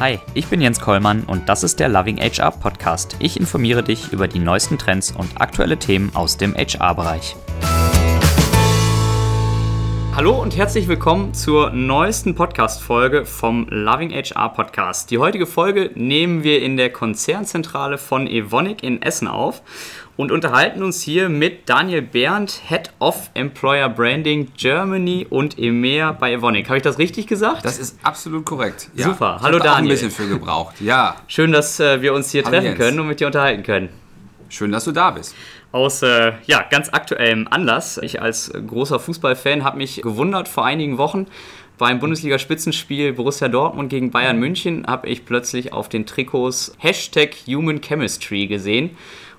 Hi, ich bin Jens Kollmann und das ist der Loving HR Podcast. Ich informiere dich über die neuesten Trends und aktuelle Themen aus dem HR-Bereich. Hallo und herzlich willkommen zur neuesten Podcast-Folge vom Loving HR Podcast. Die heutige Folge nehmen wir in der Konzernzentrale von Evonik in Essen auf und unterhalten uns hier mit Daniel Berndt, Head of Employer Branding Germany und EMEA bei Evonik. Habe ich das richtig gesagt? Das ist absolut korrekt. Ja. Super. Hallo Daniel. Auch ein bisschen für gebraucht. Ja. Schön, dass äh, wir uns hier Hallo treffen Jens. können und mit dir unterhalten können. Schön, dass du da bist. Aus äh, ja, ganz aktuellem Anlass. Ich als großer Fußballfan habe mich gewundert vor einigen Wochen, beim Bundesliga-Spitzenspiel Borussia Dortmund gegen Bayern München habe ich plötzlich auf den Trikots Hashtag Human Chemistry gesehen.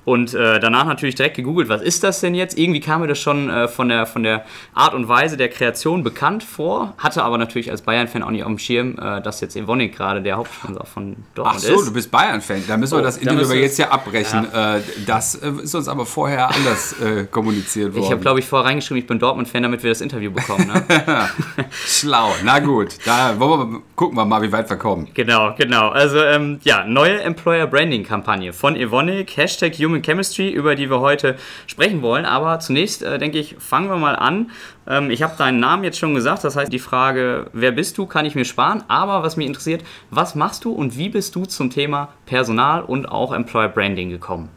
Und äh, danach natürlich direkt gegoogelt, was ist das denn jetzt? Irgendwie kam mir das schon äh, von, der, von der Art und Weise der Kreation bekannt vor, hatte aber natürlich als Bayern-Fan auch nicht auf dem Schirm, äh, dass jetzt Evonik gerade der Hauptsponsor von Dortmund ist. Ach so, ist. du bist Bayern-Fan. Da müssen wir oh, das Interview jetzt ja abbrechen. Ja. Äh, das äh, ist uns aber vorher anders äh, kommuniziert worden. Ich habe, glaube ich, vorher reingeschrieben, ich bin Dortmund-Fan, damit wir das Interview bekommen. Ne? Schlau. Na gut, da wir, gucken wir mal, wie weit wir kommen. Genau, genau. Also, ähm, ja, neue Employer-Branding-Kampagne von Evonik, Hashtag Human Human Chemistry, über die wir heute sprechen wollen. Aber zunächst äh, denke ich, fangen wir mal an. Ähm, ich habe deinen Namen jetzt schon gesagt, das heißt, die Frage, wer bist du, kann ich mir sparen. Aber was mich interessiert, was machst du und wie bist du zum Thema Personal und auch Employer Branding gekommen?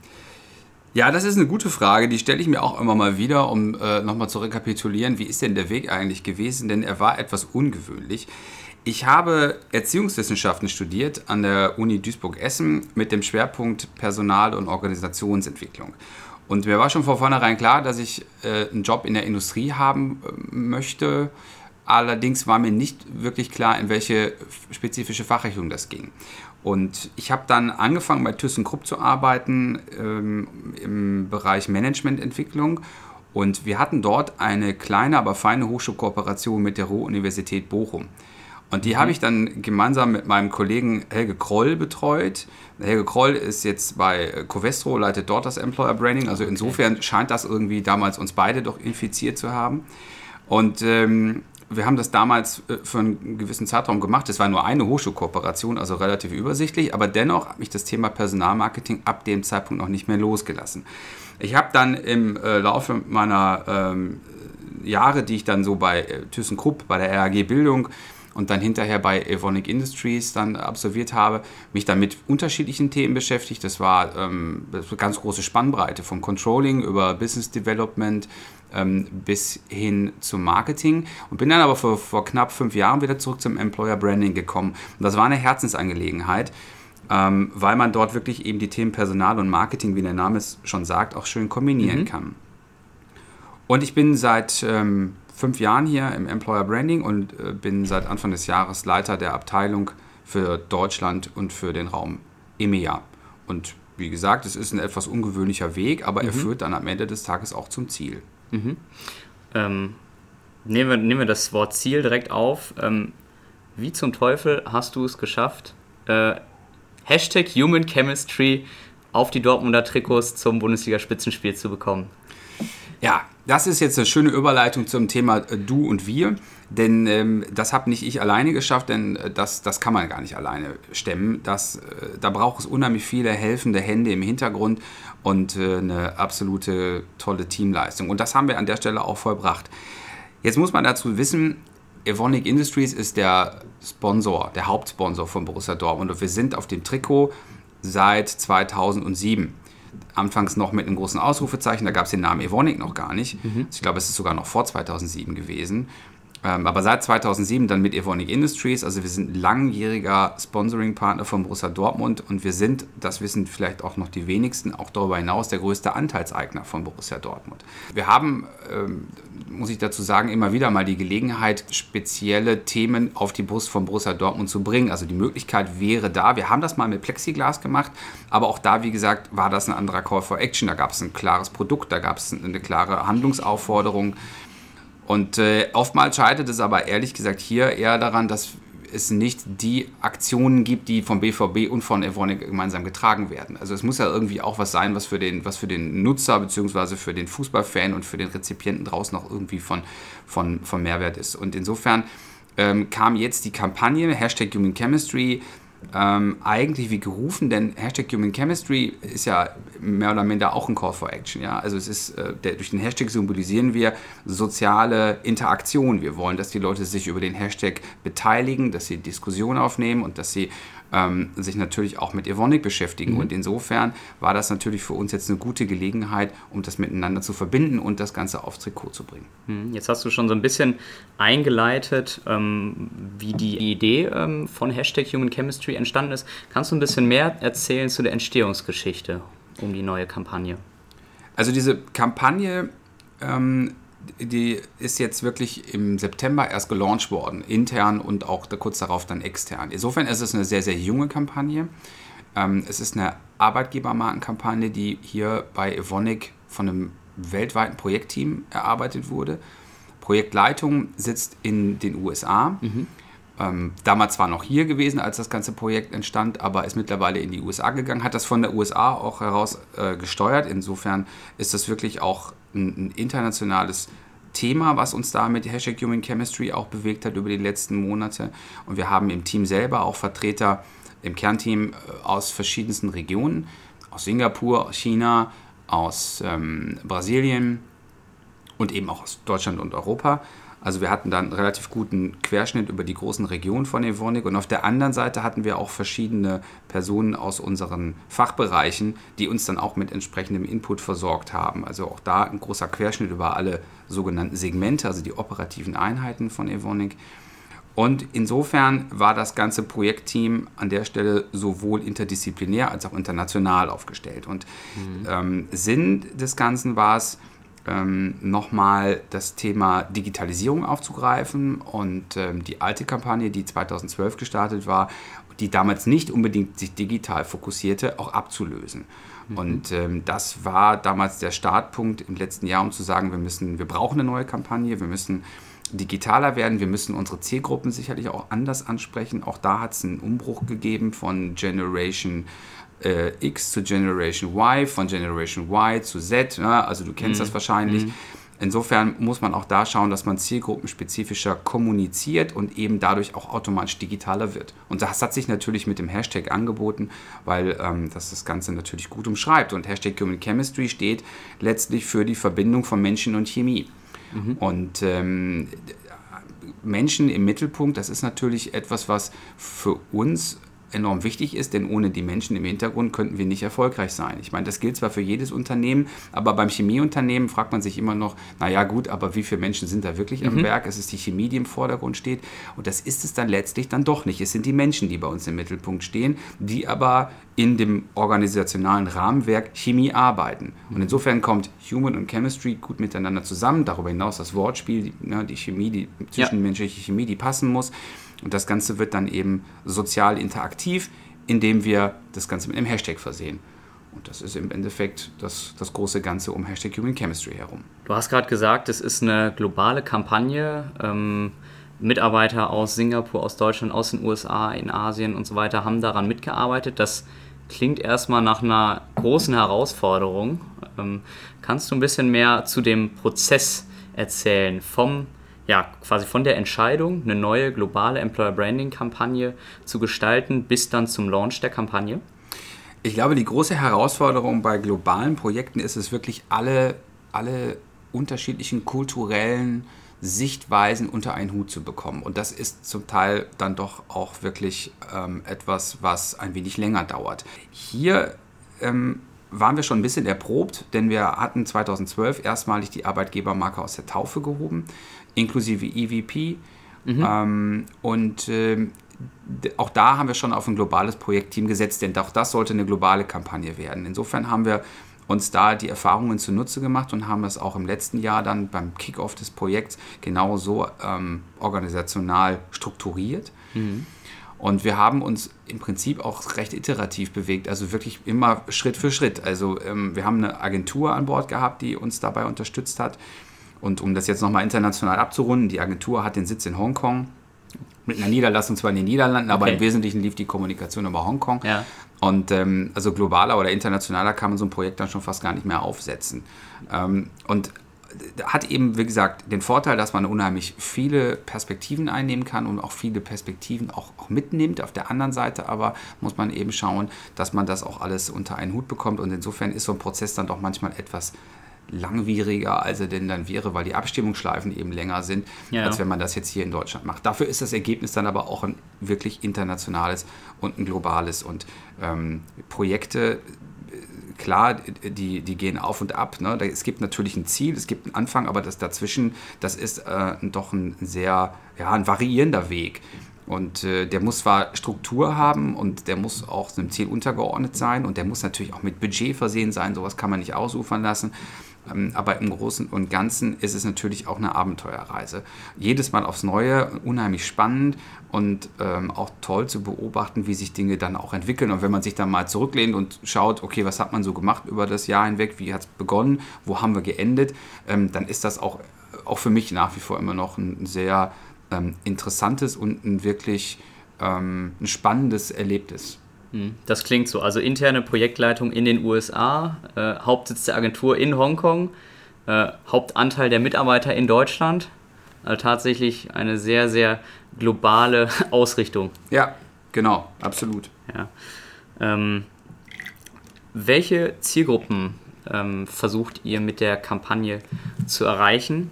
Ja, das ist eine gute Frage, die stelle ich mir auch immer mal wieder, um äh, nochmal zu rekapitulieren, wie ist denn der Weg eigentlich gewesen, denn er war etwas ungewöhnlich. Ich habe Erziehungswissenschaften studiert an der Uni Duisburg-Essen mit dem Schwerpunkt Personal- und Organisationsentwicklung. Und mir war schon von vornherein klar, dass ich äh, einen Job in der Industrie haben äh, möchte. Allerdings war mir nicht wirklich klar, in welche spezifische Fachrichtung das ging. Und ich habe dann angefangen bei ThyssenKrupp zu arbeiten ähm, im Bereich Managemententwicklung. Und wir hatten dort eine kleine, aber feine Hochschulkooperation mit der Ruhr-Universität Bochum. Und die mhm. habe ich dann gemeinsam mit meinem Kollegen Helge Kroll betreut. Helge Kroll ist jetzt bei Covestro, leitet dort das Employer Branding. Also insofern scheint das irgendwie damals uns beide doch infiziert zu haben. Und ähm, wir haben das damals äh, für einen gewissen Zeitraum gemacht. Es war nur eine Hochschulkooperation, also relativ übersichtlich, aber dennoch hat mich das Thema Personalmarketing ab dem Zeitpunkt noch nicht mehr losgelassen. Ich habe dann im äh, Laufe meiner ähm, Jahre, die ich dann so bei äh, ThyssenKrupp, bei der RAG Bildung und dann hinterher bei Evonik Industries dann absolviert habe, mich dann mit unterschiedlichen Themen beschäftigt. Das war ähm, eine ganz große Spannbreite vom Controlling über Business Development ähm, bis hin zum Marketing und bin dann aber vor, vor knapp fünf Jahren wieder zurück zum Employer Branding gekommen. Und das war eine Herzensangelegenheit. Ähm, weil man dort wirklich eben die Themen Personal und Marketing, wie der Name es schon sagt, auch schön kombinieren mhm. kann. Und ich bin seit ähm, fünf Jahren hier im Employer Branding und äh, bin seit Anfang des Jahres Leiter der Abteilung für Deutschland und für den Raum EMEA. Und wie gesagt, es ist ein etwas ungewöhnlicher Weg, aber mhm. er führt dann am Ende des Tages auch zum Ziel. Mhm. Ähm, nehmen, wir, nehmen wir das Wort Ziel direkt auf. Ähm, wie zum Teufel hast du es geschafft, äh, Hashtag Human Chemistry auf die Dortmunder Trikots zum Bundesliga-Spitzenspiel zu bekommen? Ja, das ist jetzt eine schöne Überleitung zum Thema äh, Du und Wir, denn ähm, das habe nicht ich alleine geschafft, denn äh, das, das kann man gar nicht alleine stemmen. Das, äh, da braucht es unheimlich viele helfende Hände im Hintergrund und äh, eine absolute tolle Teamleistung. Und das haben wir an der Stelle auch vollbracht. Jetzt muss man dazu wissen, Evonik Industries ist der Sponsor, der Hauptsponsor von Borussia Dortmund und wir sind auf dem Trikot seit 2007 anfangs noch mit einem großen Ausrufezeichen, da gab es den Namen Evonik noch gar nicht. Mhm. Ich glaube, es ist sogar noch vor 2007 gewesen. Ähm, aber seit 2007 dann mit Evonik Industries, also wir sind langjähriger Sponsoring-Partner von Borussia Dortmund und wir sind, das wissen vielleicht auch noch die wenigsten, auch darüber hinaus der größte Anteilseigner von Borussia Dortmund. Wir haben, ähm, muss ich dazu sagen, immer wieder mal die Gelegenheit, spezielle Themen auf die Brust von Borussia Dortmund zu bringen. Also die Möglichkeit wäre da. Wir haben das mal mit Plexiglas gemacht, aber auch da, wie gesagt, war das ein anderer Call for Action. Da gab es ein klares Produkt, da gab es eine klare Handlungsaufforderung. Und äh, oftmals scheitert es aber ehrlich gesagt hier eher daran, dass es nicht die Aktionen gibt, die vom BVB und von Evonik gemeinsam getragen werden. Also es muss ja irgendwie auch was sein, was für den, was für den Nutzer bzw. für den Fußballfan und für den Rezipienten draußen auch irgendwie von, von, von Mehrwert ist. Und insofern ähm, kam jetzt die Kampagne Hashtag Human Chemistry ähm, eigentlich wie gerufen, denn Hashtag Human Chemistry ist ja mehr oder minder auch ein Call for Action. Ja? Also es ist, äh, der, durch den Hashtag symbolisieren wir soziale Interaktion. Wir wollen, dass die Leute sich über den Hashtag beteiligen, dass sie Diskussionen aufnehmen und dass sie ähm, sich natürlich auch mit Evonik beschäftigen. Mhm. Und insofern war das natürlich für uns jetzt eine gute Gelegenheit, um das miteinander zu verbinden und das Ganze aufs Trikot zu bringen. Mhm. Jetzt hast du schon so ein bisschen eingeleitet, ähm, wie die Idee ähm, von Hashtag Human Chemistry entstanden ist. Kannst du ein bisschen mehr erzählen zu der Entstehungsgeschichte um die neue Kampagne? Also diese Kampagne ähm, die ist jetzt wirklich im September erst gelauncht worden, intern und auch kurz darauf dann extern. Insofern ist es eine sehr, sehr junge Kampagne. Ähm, es ist eine Arbeitgebermarkenkampagne, die hier bei Evonik von einem weltweiten Projektteam erarbeitet wurde. Projektleitung sitzt in den USA. Mhm. Ähm, damals war noch hier gewesen, als das ganze Projekt entstand, aber ist mittlerweile in die USA gegangen, hat das von der USA auch heraus äh, gesteuert. Insofern ist das wirklich auch ein, ein, internationales Thema, was uns da mit Hashtag Human Chemistry auch bewegt hat über die letzten Monate. Und wir haben im Team selber auch Vertreter im Kernteam äh, aus verschiedensten Regionen, aus Singapur, China, aus ähm, Brasilien und eben auch aus Deutschland und Europa. Also wir hatten dann einen relativ guten Querschnitt über die großen Regionen von Evonik und auf der anderen Seite hatten wir auch verschiedene Personen aus unseren Fachbereichen, die uns dann auch mit entsprechendem Input versorgt haben. Also auch da ein großer Querschnitt über alle sogenannten Segmente, also die operativen Einheiten von Evonik. Und insofern war das ganze Projektteam an der Stelle sowohl interdisziplinär als auch international aufgestellt. Und mhm. ähm, Sinn des Ganzen war es, ähm, nochmal das Thema Digitalisierung aufzugreifen und ähm, die alte Kampagne, die 2012 gestartet war, die damals nicht unbedingt sich digital fokussierte, auch abzulösen. Mhm. Und ähm, das war damals der Startpunkt im letzten Jahr, um zu sagen, wir müssen, wir brauchen eine neue Kampagne, wir müssen digitaler werden, wir müssen unsere Zielgruppen sicherlich auch anders ansprechen. Auch da hat es einen Umbruch gegeben von Generation äh, X zu Generation Y, von Generation Y zu Z. Ne? Also du kennst mhm. das wahrscheinlich. Mhm. Insofern muss man auch da schauen, dass man zielgruppenspezifischer kommuniziert und eben dadurch auch automatisch digitaler wird. Und das hat sich natürlich mit dem Hashtag angeboten, weil ähm, das das Ganze natürlich gut umschreibt. Und Hashtag Human Chemistry steht letztlich für die Verbindung von Menschen und Chemie. Mhm. Und ähm, Menschen im Mittelpunkt, das ist natürlich etwas, was für uns enorm wichtig ist, denn ohne die Menschen im Hintergrund könnten wir nicht erfolgreich sein. Ich meine, das gilt zwar für jedes Unternehmen, aber beim Chemieunternehmen fragt man sich immer noch, naja gut, aber wie viele Menschen sind da wirklich am mhm. Werk? Es ist die Chemie, die im Vordergrund steht und das ist es dann letztlich dann doch nicht. Es sind die Menschen, die bei uns im Mittelpunkt stehen, die aber in dem organisationalen Rahmenwerk Chemie arbeiten. Und insofern kommt Human und Chemistry gut miteinander zusammen. Darüber hinaus das Wortspiel, die, ne, die Chemie, die zwischenmenschliche ja. Chemie, die passen muss. Und das Ganze wird dann eben sozial interaktiv, indem wir das Ganze mit einem Hashtag versehen. Und das ist im Endeffekt das, das große Ganze um Hashtag Human Chemistry herum. Du hast gerade gesagt, es ist eine globale Kampagne. Ähm, Mitarbeiter aus Singapur, aus Deutschland, aus den USA, in Asien und so weiter haben daran mitgearbeitet. Das klingt erstmal nach einer großen Herausforderung. Ähm, kannst du ein bisschen mehr zu dem Prozess erzählen? Vom ja, quasi von der Entscheidung, eine neue globale Employer Branding Kampagne zu gestalten, bis dann zum Launch der Kampagne? Ich glaube, die große Herausforderung bei globalen Projekten ist es wirklich, alle, alle unterschiedlichen kulturellen Sichtweisen unter einen Hut zu bekommen. Und das ist zum Teil dann doch auch wirklich ähm, etwas, was ein wenig länger dauert. Hier ähm, waren wir schon ein bisschen erprobt, denn wir hatten 2012 erstmalig die Arbeitgebermarke aus der Taufe gehoben inklusive EVP. Mhm. Ähm, und äh, auch da haben wir schon auf ein globales Projektteam gesetzt, denn auch das sollte eine globale Kampagne werden. Insofern haben wir uns da die Erfahrungen zunutze gemacht und haben das auch im letzten Jahr dann beim Kickoff des Projekts genauso ähm, organisational strukturiert. Mhm. Und wir haben uns im Prinzip auch recht iterativ bewegt, also wirklich immer Schritt für Schritt. Also ähm, wir haben eine Agentur an Bord gehabt, die uns dabei unterstützt hat. Und um das jetzt nochmal international abzurunden, die Agentur hat den Sitz in Hongkong mit einer Niederlassung zwar in den Niederlanden, aber okay. im Wesentlichen lief die Kommunikation über Hongkong. Ja. Und ähm, also globaler oder internationaler kann man so ein Projekt dann schon fast gar nicht mehr aufsetzen. Ähm, und hat eben, wie gesagt, den Vorteil, dass man unheimlich viele Perspektiven einnehmen kann und auch viele Perspektiven auch, auch mitnimmt. Auf der anderen Seite aber muss man eben schauen, dass man das auch alles unter einen Hut bekommt. Und insofern ist so ein Prozess dann doch manchmal etwas langwieriger, als er denn dann wäre, weil die Abstimmungsschleifen eben länger sind, ja. als wenn man das jetzt hier in Deutschland macht. Dafür ist das Ergebnis dann aber auch ein wirklich internationales und ein globales. Und ähm, Projekte klar, die, die gehen auf und ab. Ne? Es gibt natürlich ein Ziel, es gibt einen Anfang, aber das dazwischen, das ist äh, doch ein sehr, ja, ein variierender Weg. Und äh, der muss zwar Struktur haben und der muss auch einem Ziel untergeordnet sein und der muss natürlich auch mit Budget versehen sein, sowas kann man nicht ausufern lassen. Ähm, aber im Großen und Ganzen ist es natürlich auch eine Abenteuerreise. Jedes Mal aufs Neue, unheimlich spannend und ähm, auch toll zu beobachten, wie sich Dinge dann auch entwickeln. Und wenn man sich dann mal zurücklehnt und schaut, okay, was hat man so gemacht über das Jahr hinweg, wie hat es begonnen, wo haben wir geendet, ähm, dann ist das auch, auch für mich nach wie vor immer noch ein sehr ähm, interessantes und ein wirklich ähm, ein spannendes Erlebnis. Hm, das klingt so. Also interne Projektleitung in den USA, äh, Hauptsitz der Agentur in Hongkong, äh, Hauptanteil der Mitarbeiter in Deutschland. Also tatsächlich eine sehr, sehr globale Ausrichtung. Ja, genau, absolut. Ja. Ähm, welche Zielgruppen ähm, versucht ihr mit der Kampagne zu erreichen?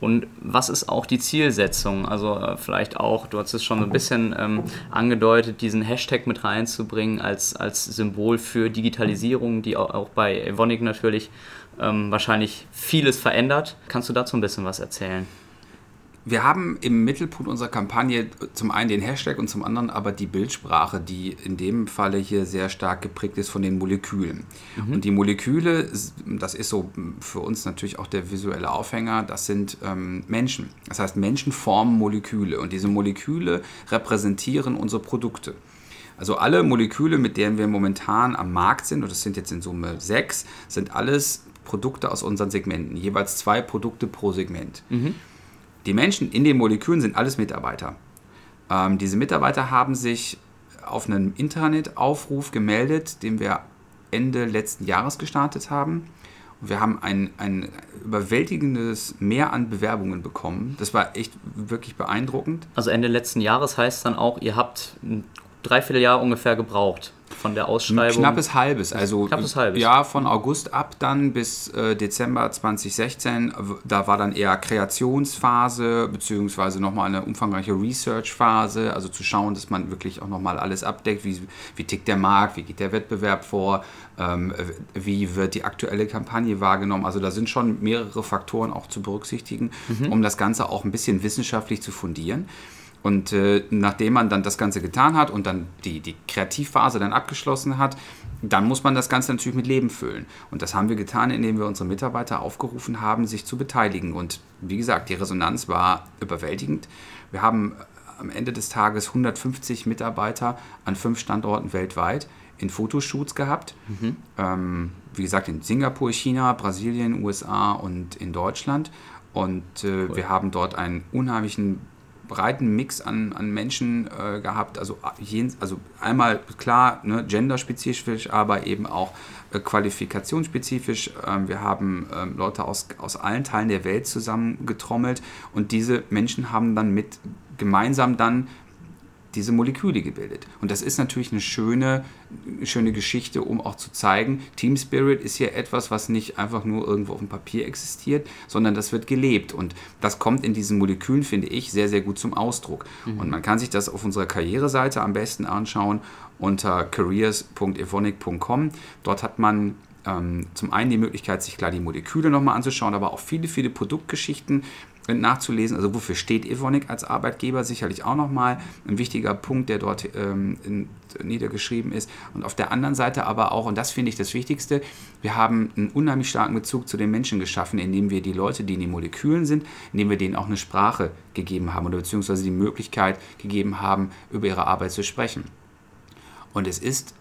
Und was ist auch die Zielsetzung? Also äh, vielleicht auch, du hast es schon ein bisschen ähm, angedeutet, diesen Hashtag mit reinzubringen als, als Symbol für Digitalisierung, die auch, auch bei Evonik natürlich ähm, wahrscheinlich vieles verändert. Kannst du dazu ein bisschen was erzählen? Wir haben im Mittelpunkt unserer Kampagne zum einen den Hashtag und zum anderen aber die Bildsprache, die in dem Falle hier sehr stark geprägt ist von den Molekülen. Mhm. Und die Moleküle, das ist so für uns natürlich auch der visuelle Aufhänger, das sind ähm, Menschen. Das heißt, Menschen formen Moleküle und diese Moleküle repräsentieren unsere Produkte. Also alle Moleküle, mit denen wir momentan am Markt sind, und das sind jetzt in Summe sechs, sind alles Produkte aus unseren Segmenten, jeweils zwei Produkte pro Segment. Mhm. Die Menschen in den Molekülen sind alles Mitarbeiter. Ähm, diese Mitarbeiter haben sich auf einen Internetaufruf gemeldet, den wir Ende letzten Jahres gestartet haben. Und wir haben ein, ein überwältigendes Mehr an Bewerbungen bekommen. Das war echt wirklich beeindruckend. Also Ende letzten Jahres heißt dann auch, ihr habt ein Dreivierteljahr ungefähr gebraucht von der Ausschreibung? Knappes halbes. Also knappes halbes. ja, von August ab dann bis äh, Dezember 2016. Da war dann eher Kreationsphase beziehungsweise nochmal eine umfangreiche Research-Phase. Also zu schauen, dass man wirklich auch nochmal alles abdeckt. Wie, wie tickt der Markt? Wie geht der Wettbewerb vor? Ähm, wie wird die aktuelle Kampagne wahrgenommen? Also da sind schon mehrere Faktoren auch zu berücksichtigen, mhm. um das Ganze auch ein bisschen wissenschaftlich zu fundieren. Und äh, nachdem man dann das Ganze getan hat und dann die, die Kreativphase dann abgeschlossen hat, dann muss man das Ganze natürlich mit Leben füllen. Und das haben wir getan, indem wir unsere Mitarbeiter aufgerufen haben, sich zu beteiligen. Und wie gesagt, die Resonanz war überwältigend. Wir haben äh, am Ende des Tages 150 Mitarbeiter an fünf Standorten weltweit in Fotoshoots gehabt. Mhm. Ähm, wie gesagt, in Singapur, China, Brasilien, USA und in Deutschland. Und äh, cool. wir haben dort einen unheimlichen breiten Mix an, an Menschen äh, gehabt. Also, also einmal klar ne, genderspezifisch, aber eben auch äh, qualifikationsspezifisch. Ähm, wir haben ähm, Leute aus, aus allen Teilen der Welt zusammengetrommelt und diese Menschen haben dann mit gemeinsam dann diese Moleküle gebildet. Und das ist natürlich eine schöne, schöne Geschichte, um auch zu zeigen, Team Spirit ist hier etwas, was nicht einfach nur irgendwo auf dem Papier existiert, sondern das wird gelebt. Und das kommt in diesen Molekülen, finde ich, sehr, sehr gut zum Ausdruck. Mhm. Und man kann sich das auf unserer Karriereseite am besten anschauen unter careers.evonik.com. Dort hat man ähm, zum einen die Möglichkeit, sich klar die Moleküle nochmal anzuschauen, aber auch viele, viele Produktgeschichten nachzulesen. Also wofür steht Evonik als Arbeitgeber? Sicherlich auch nochmal ein wichtiger Punkt, der dort ähm, in, niedergeschrieben ist. Und auf der anderen Seite aber auch, und das finde ich das Wichtigste, wir haben einen unheimlich starken Bezug zu den Menschen geschaffen, indem wir die Leute, die in den Molekülen sind, indem wir denen auch eine Sprache gegeben haben oder beziehungsweise die Möglichkeit gegeben haben, über ihre Arbeit zu sprechen. Und es ist,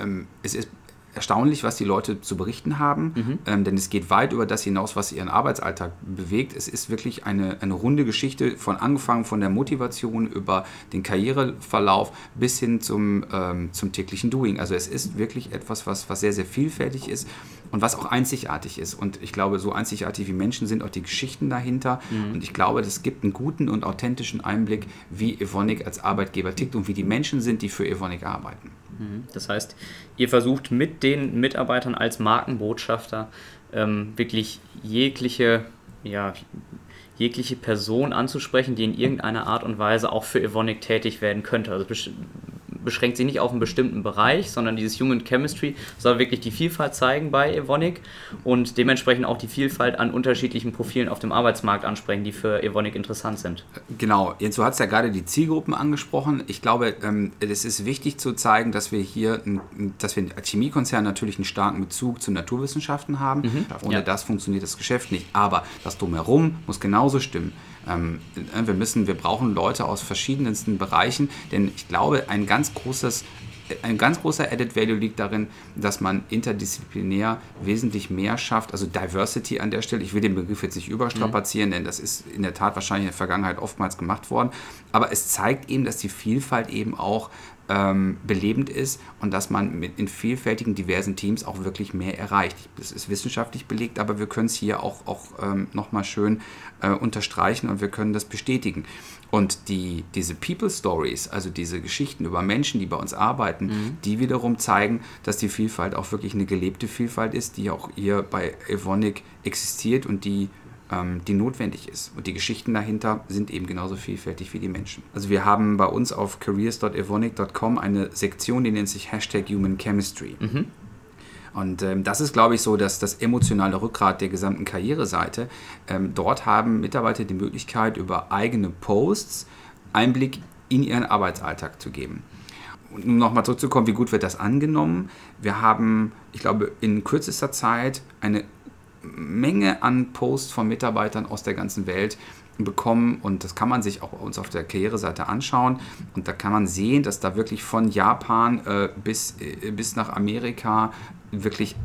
ähm, es ist erstaunlich, was die Leute zu berichten haben, mhm. ähm, denn es geht weit über das hinaus, was ihren Arbeitsalltag bewegt. Es ist wirklich eine, eine runde Geschichte, von angefangen von der Motivation über den Karriereverlauf bis hin zum, ähm, zum täglichen Doing. Also es ist wirklich etwas, was, was sehr, sehr vielfältig ist und was auch einzigartig ist. Und ich glaube, so einzigartig wie Menschen sind auch die Geschichten dahinter. Mhm. Und ich glaube, das gibt einen guten und authentischen Einblick, wie Evonik als Arbeitgeber tickt und wie die Menschen sind, die für Evonik arbeiten. Mhm. Das heißt, ihr versucht mit den Mitarbeitern als Markenbotschafter ähm, wirklich jegliche, ja, jegliche Person anzusprechen, die in irgendeiner Art und Weise auch für Evonik tätig werden könnte. Also beschränkt sich nicht auf einen bestimmten Bereich, sondern dieses Human Chemistry soll wirklich die Vielfalt zeigen bei Evonik und dementsprechend auch die Vielfalt an unterschiedlichen Profilen auf dem Arbeitsmarkt ansprechen, die für Evonik interessant sind. Genau, jetzt du hast ja gerade die Zielgruppen angesprochen. Ich glaube, ähm, es ist wichtig zu zeigen, dass wir hier, dass wir als Chemiekonzern natürlich einen starken Bezug zu Naturwissenschaften haben. Mhm. Ohne ja. das funktioniert das Geschäft nicht. Aber das drumherum muss genauso stimmen. Ähm, äh, wir müssen, wir brauchen Leute aus verschiedensten Bereichen, denn ich glaube, ein ganz großes ein ganz großer Added Value liegt darin, dass man interdisziplinär wesentlich mehr schafft, also Diversity an der Stelle. Ich will den Begriff jetzt nicht überstrapazieren, mhm. denn das ist in der Tat wahrscheinlich in der Vergangenheit oftmals gemacht worden. Aber es zeigt eben, dass die Vielfalt eben auch ähm, belebend ist und dass man mit in vielfältigen, diversen Teams auch wirklich mehr erreicht. Das ist wissenschaftlich belegt, aber wir können es hier auch, auch ähm, nochmal schön äh, unterstreichen und wir können das bestätigen. Und die, diese People Stories, also diese Geschichten über Menschen, die bei uns arbeiten, mhm. die wiederum zeigen, dass die Vielfalt auch wirklich eine gelebte Vielfalt ist, die auch hier bei Evonik existiert und die die notwendig ist. Und die Geschichten dahinter sind eben genauso vielfältig wie die Menschen. Also wir haben bei uns auf careers.evonik.com eine Sektion, die nennt sich Hashtag Human Chemistry. Mhm. Und ähm, das ist, glaube ich, so, dass das emotionale Rückgrat der gesamten Karriereseite. Ähm, dort haben Mitarbeiter die Möglichkeit, über eigene Posts Einblick in ihren Arbeitsalltag zu geben. Und um nochmal zurückzukommen, wie gut wird das angenommen? Wir haben, ich glaube, in kürzester Zeit eine Menge an Posts von Mitarbeitern aus der ganzen Welt bekommen und das kann man sich auch bei uns auf der Karriereseite anschauen und da kann man sehen, dass da wirklich von Japan äh, bis, äh, bis nach Amerika wirklich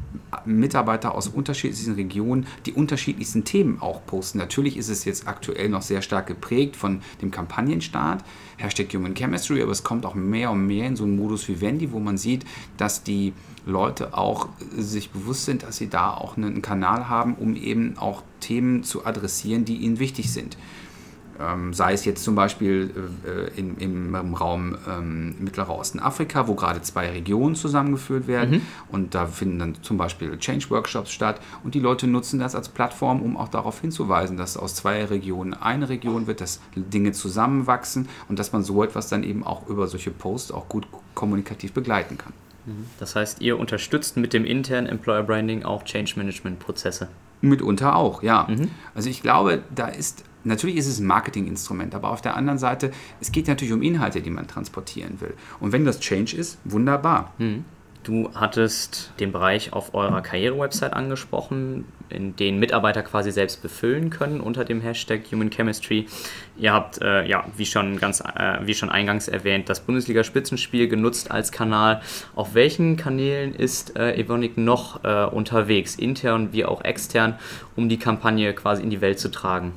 Mitarbeiter aus unterschiedlichsten Regionen die unterschiedlichsten Themen auch posten. Natürlich ist es jetzt aktuell noch sehr stark geprägt von dem Kampagnenstart, Hashtag Human Chemistry, aber es kommt auch mehr und mehr in so einen Modus wie Wendy, wo man sieht, dass die Leute auch sich bewusst sind, dass sie da auch einen Kanal haben, um eben auch Themen zu adressieren, die ihnen wichtig sind. Ähm, sei es jetzt zum Beispiel äh, in, im, im, Raum ähm, Mittlerer Osten Afrika, wo gerade zwei Regionen zusammengeführt werden. Mhm. Und da finden dann zum Beispiel Change-Workshops statt. Und die Leute nutzen das als Plattform, um auch darauf hinzuweisen, dass aus zwei Regionen eine Region wird, dass Dinge zusammenwachsen und dass man so etwas dann eben auch über solche Posts auch gut kommunikativ begleiten kann. Mhm. Das heißt, ihr unterstützt mit dem internen Employer Branding auch Change Management Prozesse? Mitunter auch, ja. Mhm. Also ich glaube, da ist Natürlich ist es ein Marketinginstrument, aber auf der anderen Seite, es geht natürlich um Inhalte, die man transportieren will. Und wenn das Change ist, wunderbar. Hm. Du hattest den Bereich auf eurer Karriere-Website angesprochen, in den Mitarbeiter quasi selbst befüllen können unter dem Hashtag Human Chemistry. Ihr habt, äh, ja, wie schon, ganz, äh, wie schon eingangs erwähnt, das Bundesliga-Spitzenspiel genutzt als Kanal. Auf welchen Kanälen ist äh, Evonik noch äh, unterwegs, intern wie auch extern, um die Kampagne quasi in die Welt zu tragen?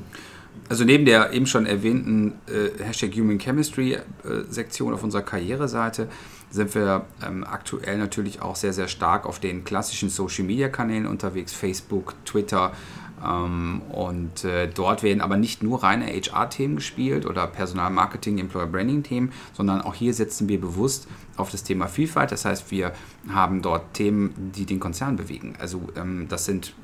also neben der eben schon erwähnten äh, Hashtag Human Chemistry äh, Sektion auf unserer Karriereseite sind wir ähm, aktuell natürlich auch sehr, sehr stark auf den klassischen Social Media Kanälen unterwegs, Facebook, Twitter, ähm, und äh, dort werden aber nicht nur reine HR-Themen gespielt oder Personalmarketing, Employer Branding-Themen, sondern auch hier setzen wir bewusst auf das Thema Vielfalt. Das heißt, wir haben dort Themen, die den Konzern bewegen. Also ähm, das sind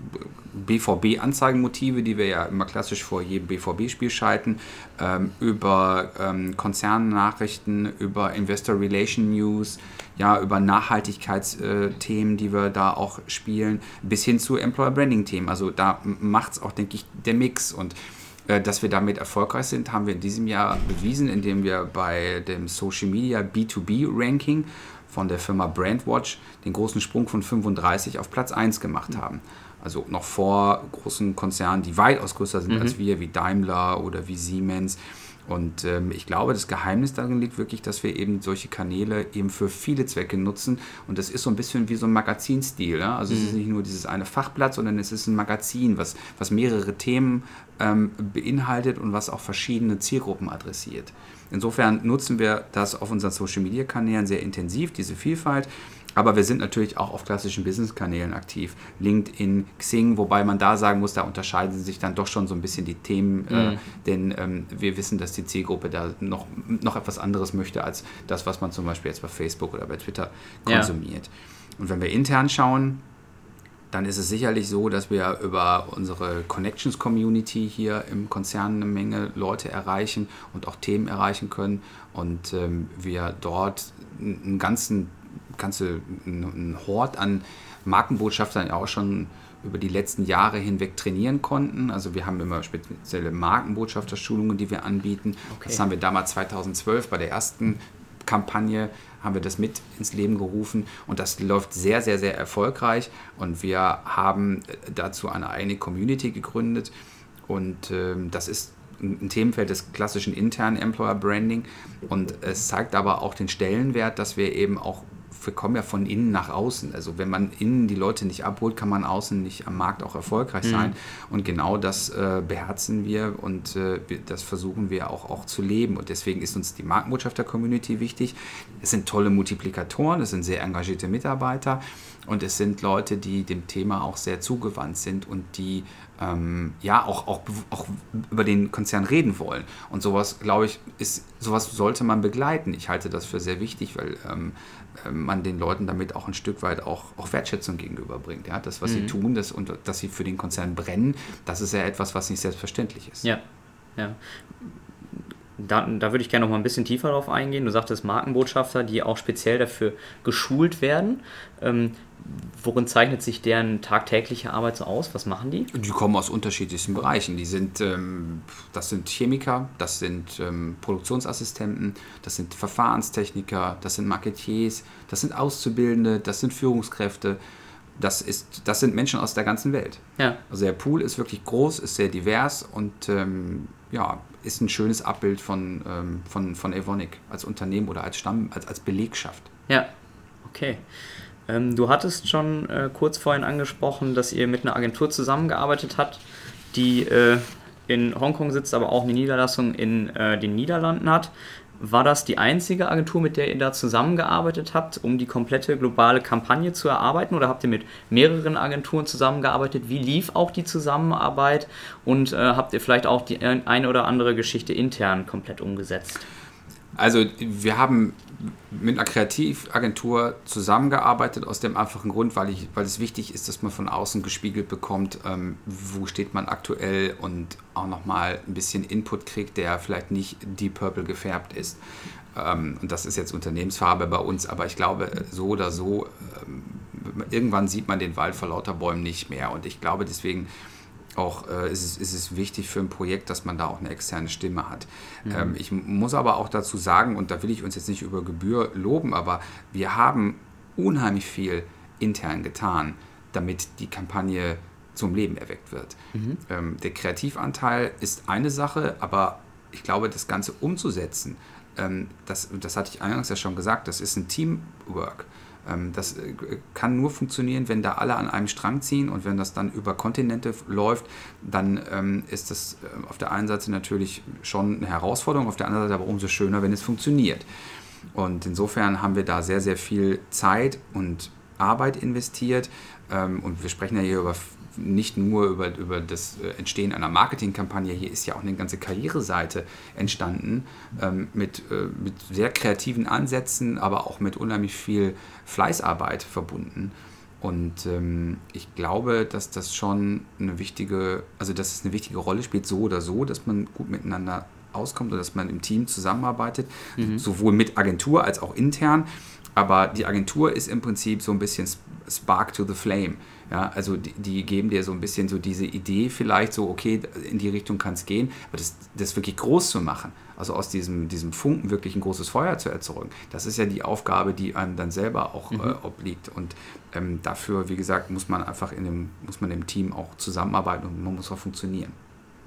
BVB-Anzeigenmotive, die wir ja immer klassisch vor jedem BVB-Spiel schalten, ähm, über ähm, Konzernnachrichten, über Investor Relation News, ja, über Nachhaltigkeitsthemen, die wir da auch spielen, bis hin zu Employer Branding-Themen. Also da macht es auch, denke ich, der Mix. Und äh, dass wir damit erfolgreich sind, haben wir in diesem Jahr bewiesen, indem wir bei dem Social Media B2B Ranking von der Firma Brandwatch den großen Sprung von 35 auf Platz 1 gemacht haben. Also noch vor großen Konzernen, die weitaus größer sind mhm. als wir, wie Daimler oder wie Siemens. Und ähm, ich glaube, das Geheimnis darin liegt wirklich, dass wir eben solche Kanäle eben für viele Zwecke nutzen. Und das ist so ein bisschen wie so ein Magazinstil. Ja? Also mhm. es ist mhm. nicht nur dieses eine Fachblatt, sondern es ist ein Magazin, was, was mehrere Themen ähm, beinhaltet und was auch verschiedene Zielgruppen adressiert. Insofern nutzen wir das auf unseren Social-Media-Kanälen sehr intensiv, diese Vielfalt. Aber wir sind natürlich auch auf klassischen Business-Kanälen aktiv. LinkedIn, Xing, wobei man da sagen muss, da unterscheiden sich dann doch schon so ein bisschen die Themen, äh, mhm. äh, denn ähm, wir wissen, dass die Zielgruppe da noch, noch etwas anderes möchte als das, was man zum Beispiel jetzt bei Facebook oder bei Twitter konsumiert. Ja. Und wenn wir intern schauen, dann ist es sicherlich so, dass wir über unsere Connections-Community hier im Konzern eine Menge Leute erreichen und auch Themen erreichen können und ähm, wir dort einen ganzen, ganze, einen Hort an Markenbotschaftern auch schon über die letzten Jahre hinweg trainieren konnten. Also wir haben immer spezielle Markenbotschafterschulungen, die wir anbieten. Okay. Das haben wir damals 2012 bei der ersten Kampagne haben wir das mit ins Leben gerufen und das läuft sehr, sehr, sehr erfolgreich und wir haben dazu eine eigene Community gegründet und ähm, das ist ein Themenfeld des klassischen internen Employer Branding und es zeigt aber auch den Stellenwert, dass wir eben auch wir kommen ja von innen nach außen. Also wenn man innen die Leute nicht abholt, kann man außen nicht am Markt auch erfolgreich sein. Mhm. Und genau das äh, beherzen wir und äh, das versuchen wir auch, auch zu leben. Und deswegen ist uns die Markenbotschafter-Community wichtig. Es sind tolle Multiplikatoren, es sind sehr engagierte Mitarbeiter und es sind Leute, die dem Thema auch sehr zugewandt sind und die ähm, ja auch, auch, auch über den Konzern reden wollen. Und sowas, glaube ich, ist, sowas sollte man begleiten. Ich halte das für sehr wichtig, weil ähm, ähm, man den Leuten damit auch ein Stück weit auch, auch Wertschätzung gegenüberbringt. Ja? Das, was mhm. sie tun das, und dass sie für den Konzern brennen, das ist ja etwas, was nicht selbstverständlich ist. Ja, ja. Da, da würde ich gerne noch mal ein bisschen tiefer drauf eingehen. Du sagtest Markenbotschafter, die auch speziell dafür geschult werden. Ähm, worin zeichnet sich deren tagtägliche Arbeit so aus? Was machen die? Die kommen aus unterschiedlichsten Bereichen. Die sind, ähm, das sind Chemiker, das sind ähm, Produktionsassistenten, das sind Verfahrenstechniker, das sind Marketiers, das sind Auszubildende, das sind Führungskräfte. Das, ist, das sind Menschen aus der ganzen Welt. Ja. Also der Pool ist wirklich groß, ist sehr divers und ähm, ja, ist ein schönes Abbild von, ähm, von, von Evonik als Unternehmen oder als Stamm, als, als Belegschaft. Ja, okay. Ähm, du hattest schon äh, kurz vorhin angesprochen, dass ihr mit einer Agentur zusammengearbeitet habt, die äh, in Hongkong sitzt, aber auch eine Niederlassung in äh, den Niederlanden hat. War das die einzige Agentur, mit der ihr da zusammengearbeitet habt, um die komplette globale Kampagne zu erarbeiten? Oder habt ihr mit mehreren Agenturen zusammengearbeitet? Wie lief auch die Zusammenarbeit? Und äh, habt ihr vielleicht auch die eine oder andere Geschichte intern komplett umgesetzt? Also wir haben mit einer Kreativagentur zusammengearbeitet, aus dem einfachen Grund, weil, ich, weil es wichtig ist, dass man von außen gespiegelt bekommt, ähm, wo steht man aktuell und auch nochmal ein bisschen Input kriegt, der vielleicht nicht Deep Purple gefärbt ist. Ähm, und das ist jetzt Unternehmensfarbe bei uns, aber ich glaube, so oder so, ähm, irgendwann sieht man den Wald vor lauter Bäumen nicht mehr. Und ich glaube, deswegen auch äh, ist, es, ist es wichtig für ein Projekt, dass man da auch eine externe Stimme hat. Mhm. Ähm, ich muss aber auch dazu sagen, und da will ich uns jetzt nicht über Gebühr loben, aber wir haben unheimlich viel intern getan, damit die Kampagne zum Leben erweckt wird. Mhm. Ähm, der Kreativanteil ist eine Sache, aber ich glaube, das Ganze umzusetzen, ähm, das, das hatte ich eingangs ja schon gesagt, das ist ein Teamwork. Ähm, das äh, kann nur funktionieren, wenn da alle an einem Strang ziehen und wenn das dann über Kontinente läuft, dann ähm, ist das äh, auf der einen Seite natürlich schon eine Herausforderung, auf der anderen Seite aber umso schöner, wenn es funktioniert. Und insofern haben wir da sehr, sehr viel Zeit und Arbeit investiert. Ähm, und wir sprechen ja hier über nicht nur über, über das äh, Entstehen einer Marketingkampagne, hier ist ja auch eine ganze Karriereseite entstanden ähm, mit, äh, mit sehr kreativen Ansätzen, aber auch mit unheimlich viel Fleißarbeit verbunden. Und ähm, ich glaube, dass das schon eine wichtige, also dass es eine wichtige Rolle spielt, so oder so, dass man gut miteinander auskommt oder dass man im Team zusammenarbeitet, mhm. sowohl mit Agentur als auch intern. Aber die Agentur ist im Prinzip so ein bisschen Spark to the Flame. Ja, also die, die, geben dir so ein bisschen so diese Idee vielleicht so, okay, in die Richtung kann es gehen, aber das, das wirklich groß zu machen, also aus diesem, diesem Funken wirklich ein großes Feuer zu erzeugen, das ist ja die Aufgabe, die einem dann selber auch mhm. äh, obliegt. Und ähm, dafür, wie gesagt, muss man einfach in dem, muss man im Team auch zusammenarbeiten und man muss auch funktionieren.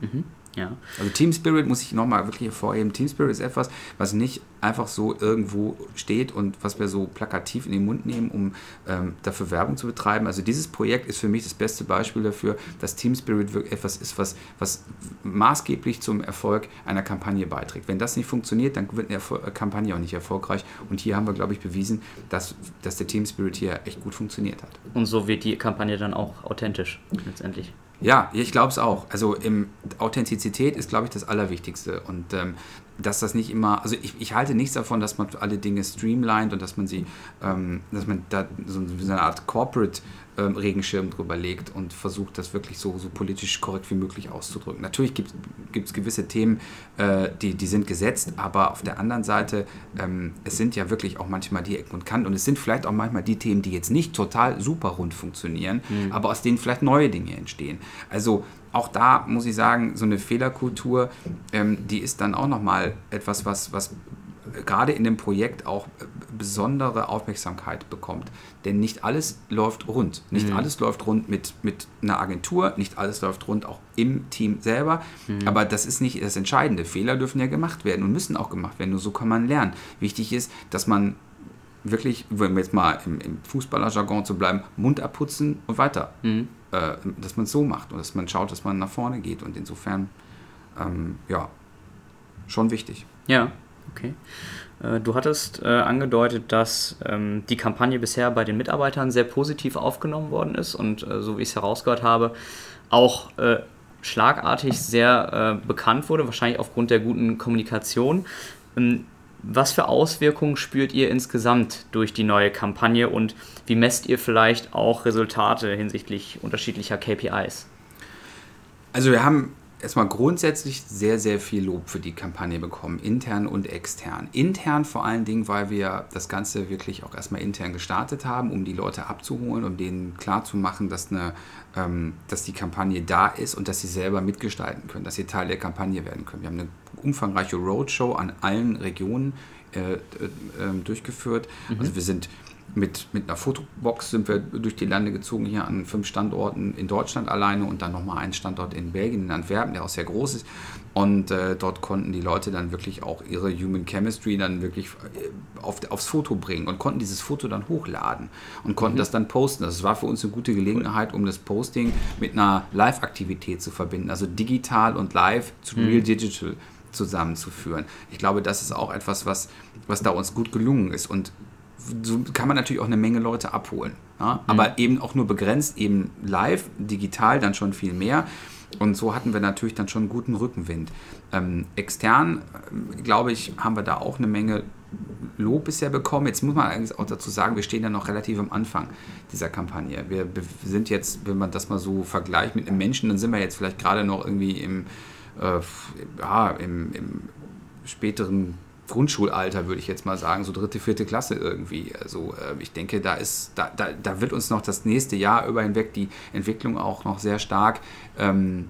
Mhm. Ja. Also Team Spirit muss ich nochmal wirklich hervorheben. Team Spirit ist etwas, was nicht einfach so irgendwo steht und was wir so plakativ in den Mund nehmen, um ähm, dafür Werbung zu betreiben. Also dieses Projekt ist für mich das beste Beispiel dafür, dass Team Spirit wirklich etwas ist, was, was maßgeblich zum Erfolg einer Kampagne beiträgt. Wenn das nicht funktioniert, dann wird eine Erfol Kampagne auch nicht erfolgreich. Und hier haben wir, glaube ich, bewiesen, dass, dass der Team Spirit hier echt gut funktioniert hat. Und so wird die Kampagne dann auch authentisch letztendlich. Ja, ich glaube es auch. Also im, Authentizität ist, glaube ich, das Allerwichtigste. Und ähm, dass das nicht immer, also ich, ich halte nichts davon, dass man alle Dinge streamlined und dass man sie, ähm, dass man da so, so eine Art Corporate ähm, Regenschirm drüber legt und versucht, das wirklich so, so politisch korrekt wie möglich auszudrücken. Natürlich gibt es gewisse Themen, äh, die, die sind gesetzt, aber auf der anderen Seite, ähm, es sind ja wirklich auch manchmal die Ecken und Kanten und es sind vielleicht auch manchmal die Themen, die jetzt nicht total super rund funktionieren, mhm. aber aus denen vielleicht neue Dinge entstehen. Also auch da muss ich sagen, so eine Fehlerkultur, ähm, die ist dann auch nochmal etwas, was, was gerade in dem Projekt auch besondere Aufmerksamkeit bekommt. Denn nicht alles läuft rund. Nicht mhm. alles läuft rund mit, mit einer Agentur, nicht alles läuft rund auch im Team selber. Mhm. Aber das ist nicht das Entscheidende. Fehler dürfen ja gemacht werden und müssen auch gemacht werden. Nur so kann man lernen. Wichtig ist, dass man wirklich, wenn wir jetzt mal im, im Fußballerjargon zu bleiben, Mund abputzen und weiter. Mhm. Äh, dass man es so macht und dass man schaut, dass man nach vorne geht. Und insofern, ähm, ja, schon wichtig. Ja, Okay. Äh, du hattest äh, angedeutet, dass ähm, die Kampagne bisher bei den Mitarbeitern sehr positiv aufgenommen worden ist und äh, so wie ich es herausgehört habe, auch schlagartig sehr bekannt wurde, wahrscheinlich aufgrund der guten Kommunikation. Ähm, was für Auswirkungen spürt ihr insgesamt durch die neue Kampagne und wie messt ihr vielleicht auch Resultate hinsichtlich unterschiedlicher KPIs? Also wir haben erstmal grundsätzlich sehr, sehr viel Lob für die Kampagne bekommen, intern und extern. Intern vor allen Dingen, weil wir das Ganze wirklich auch erstmal intern gestartet haben, um die Leute abzuholen, um denen klarzumachen, dass, eine, ähm, dass die Kampagne da ist und dass sie selber mitgestalten können, dass sie Teil der Kampagne werden können. Wir haben eine umfangreiche Roadshow an allen Regionen äh, äh, durchgeführt. Mhm. Also wir sind mit, mit einer Fotobox sind wir durch die Lande gezogen, hier an fünf Standorten in Deutschland alleine und dann nochmal einen Standort in Belgien, in Antwerpen, der auch sehr groß ist. Und äh, dort konnten die Leute dann wirklich auch ihre Human Chemistry dann wirklich äh, auf, aufs Foto bringen und konnten dieses Foto dann hochladen und konnten mhm. das dann posten. Das war für uns eine gute Gelegenheit, um das Posting mit einer Live-Aktivität zu verbinden, also digital und live zu mhm. Real Digital zusammenzuführen. Ich glaube, das ist auch etwas, was, was da uns gut gelungen ist. Und so kann man natürlich auch eine Menge Leute abholen. Ja? Mhm. Aber eben auch nur begrenzt, eben live, digital dann schon viel mehr. Und so hatten wir natürlich dann schon einen guten Rückenwind. Ähm, extern, äh, glaube ich, haben wir da auch eine Menge Lob bisher bekommen. Jetzt muss man eigentlich auch dazu sagen, wir stehen ja noch relativ am Anfang dieser Kampagne. Wir sind jetzt, wenn man das mal so vergleicht mit einem Menschen, dann sind wir jetzt vielleicht gerade noch irgendwie im, äh, ja, im, im späteren Grundschulalter, würde ich jetzt mal sagen, so dritte, vierte Klasse irgendwie. Also äh, ich denke, da ist, da, da, da wird uns noch das nächste Jahr über hinweg die Entwicklung auch noch sehr stark ähm,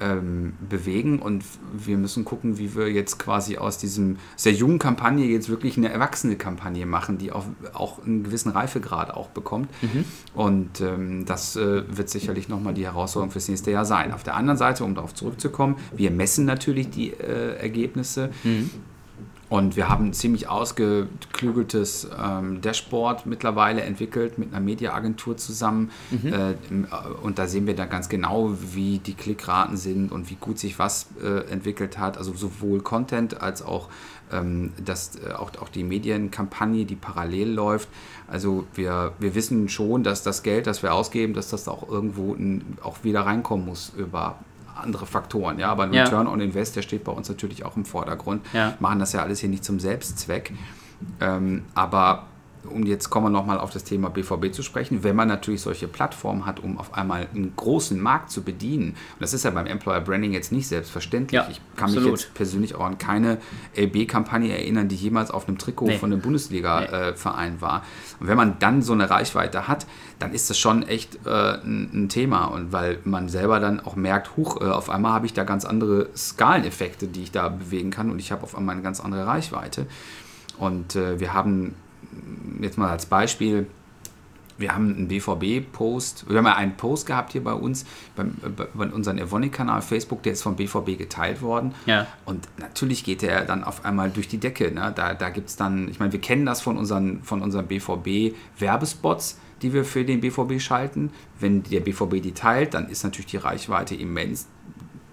ähm, bewegen und wir müssen gucken, wie wir jetzt quasi aus diesem sehr jungen Kampagne jetzt wirklich eine erwachsene Kampagne machen, die auch, auch einen gewissen Reifegrad auch bekommt. Mhm. Und ähm, das äh, wird sicherlich nochmal die Herausforderung fürs nächste Jahr sein. Auf der anderen Seite, um darauf zurückzukommen, wir messen natürlich die äh, Ergebnisse. Mhm. Und wir haben ein ziemlich ausgeklügeltes ähm, Dashboard mittlerweile entwickelt mit einer Mediaagentur zusammen. Mhm. Äh, und da sehen wir dann ganz genau, wie die Klickraten sind und wie gut sich was äh, entwickelt hat. Also sowohl Content als auch, ähm, das, äh, auch, auch die Medienkampagne, die parallel läuft. Also wir, wir wissen schon, dass das Geld, das wir ausgeben, dass das auch irgendwo in, auch wieder reinkommen muss über andere Faktoren. Ja, aber ein. Return on Invest, der steht bei uns natürlich auch im Vordergrund. Machen das ja alles hier nicht zum Selbstzweck. Ähm, aber und jetzt kommen wir nochmal auf das Thema BVB zu sprechen, wenn man natürlich solche Plattformen hat, um auf einmal einen großen Markt zu bedienen, und das ist ja beim Employer Branding jetzt nicht selbstverständlich. Ja, ich kann absolut. mich jetzt persönlich auch an keine LB-Kampagne erinnern, die jemals auf einem Trikot nee. von einem Bundesliga-Verein nee. äh, war. Und wenn man dann so eine Reichweite hat, dann ist das schon echt äh, ein, ein, Thema. Und weil man selber dann auch merkt, huch, äh, auf einmal habe ich da ganz andere Skaleneffekte, die ich da bewegen kann und ich habe auf einmal eine ganz andere Reichweite. Und äh, wir haben jetzt mal als Beispiel wir haben einen BVB-Post, wir haben ja einen Post gehabt hier bei uns, beim, bei, bei unserem Evonik-Kanal Facebook, der ist vom BVB geteilt worden. Ja. Und natürlich geht der dann auf einmal durch die Decke. Ne? Da, da gibt es dann, ich meine, wir kennen das von unseren, von unseren BVB-Werbespots, die wir für den BVB schalten. Wenn der BVB die teilt, dann ist natürlich die Reichweite immens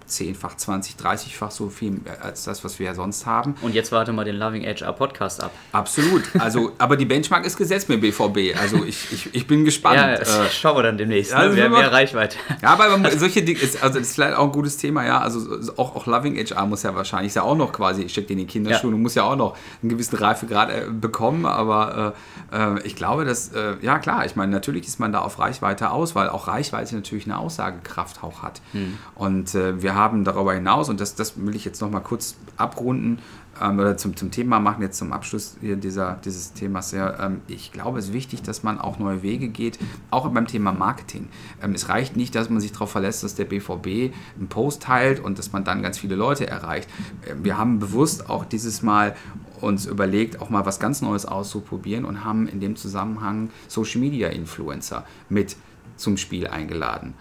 zehnfach, 20, 30-fach so viel als das, was wir ja sonst haben. Und jetzt warte mal den Loving HR Podcast ab. Absolut. Also, aber die Benchmark ist gesetzt mit BVB. Also ich, ich, ich bin gespannt. Ja, äh, schauen wir dann demnächst. Ja, ne? Wir haben mehr Reichweite. Ja, aber solche Dinge, ist, also das ist vielleicht auch ein gutes Thema, ja. Also auch, auch Loving HR muss ja wahrscheinlich, ist ja auch noch quasi, steckt in die Kinderschuhe ja. und muss ja auch noch einen gewissen Reifegrad äh, bekommen. Aber äh, äh, ich glaube, dass, äh, ja klar, ich meine, natürlich ist man da auf Reichweite aus, weil auch Reichweite natürlich eine Aussagekraft auch hat. Hm. Und äh, wir haben darüber hinaus, und das, das will ich jetzt nochmal kurz abrunden, ähm, oder zum, zum Thema machen, jetzt zum Abschluss hier dieser, dieses Themas. Ja, ähm, ich glaube, es ist wichtig, dass man auch neue Wege geht, auch beim Thema Marketing. Ähm, es reicht nicht, dass man sich darauf verlässt, dass der BVB einen Post teilt und dass man dann ganz viele Leute erreicht. Ähm, wir haben bewusst auch dieses Mal uns überlegt, auch mal was ganz Neues auszuprobieren und haben in dem Zusammenhang Social Media Influencer mit zum Spiel eingeladen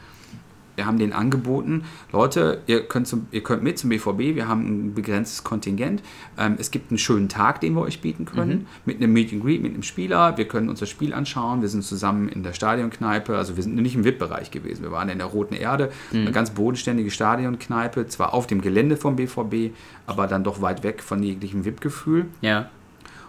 wir haben den angeboten, Leute, ihr könnt, zum, ihr könnt mit zum BVB, wir haben ein begrenztes Kontingent. Ähm, es gibt einen schönen Tag, den wir euch bieten können, mhm. mit einem Meet and Greet, mit einem Spieler. Wir können uns das Spiel anschauen. Wir sind zusammen in der Stadionkneipe, also wir sind nicht im VIP-Bereich gewesen. Wir waren in der Roten Erde, mhm. eine ganz bodenständige Stadionkneipe, zwar auf dem Gelände vom BVB, aber dann doch weit weg von jeglichem VIP-Gefühl. Ja.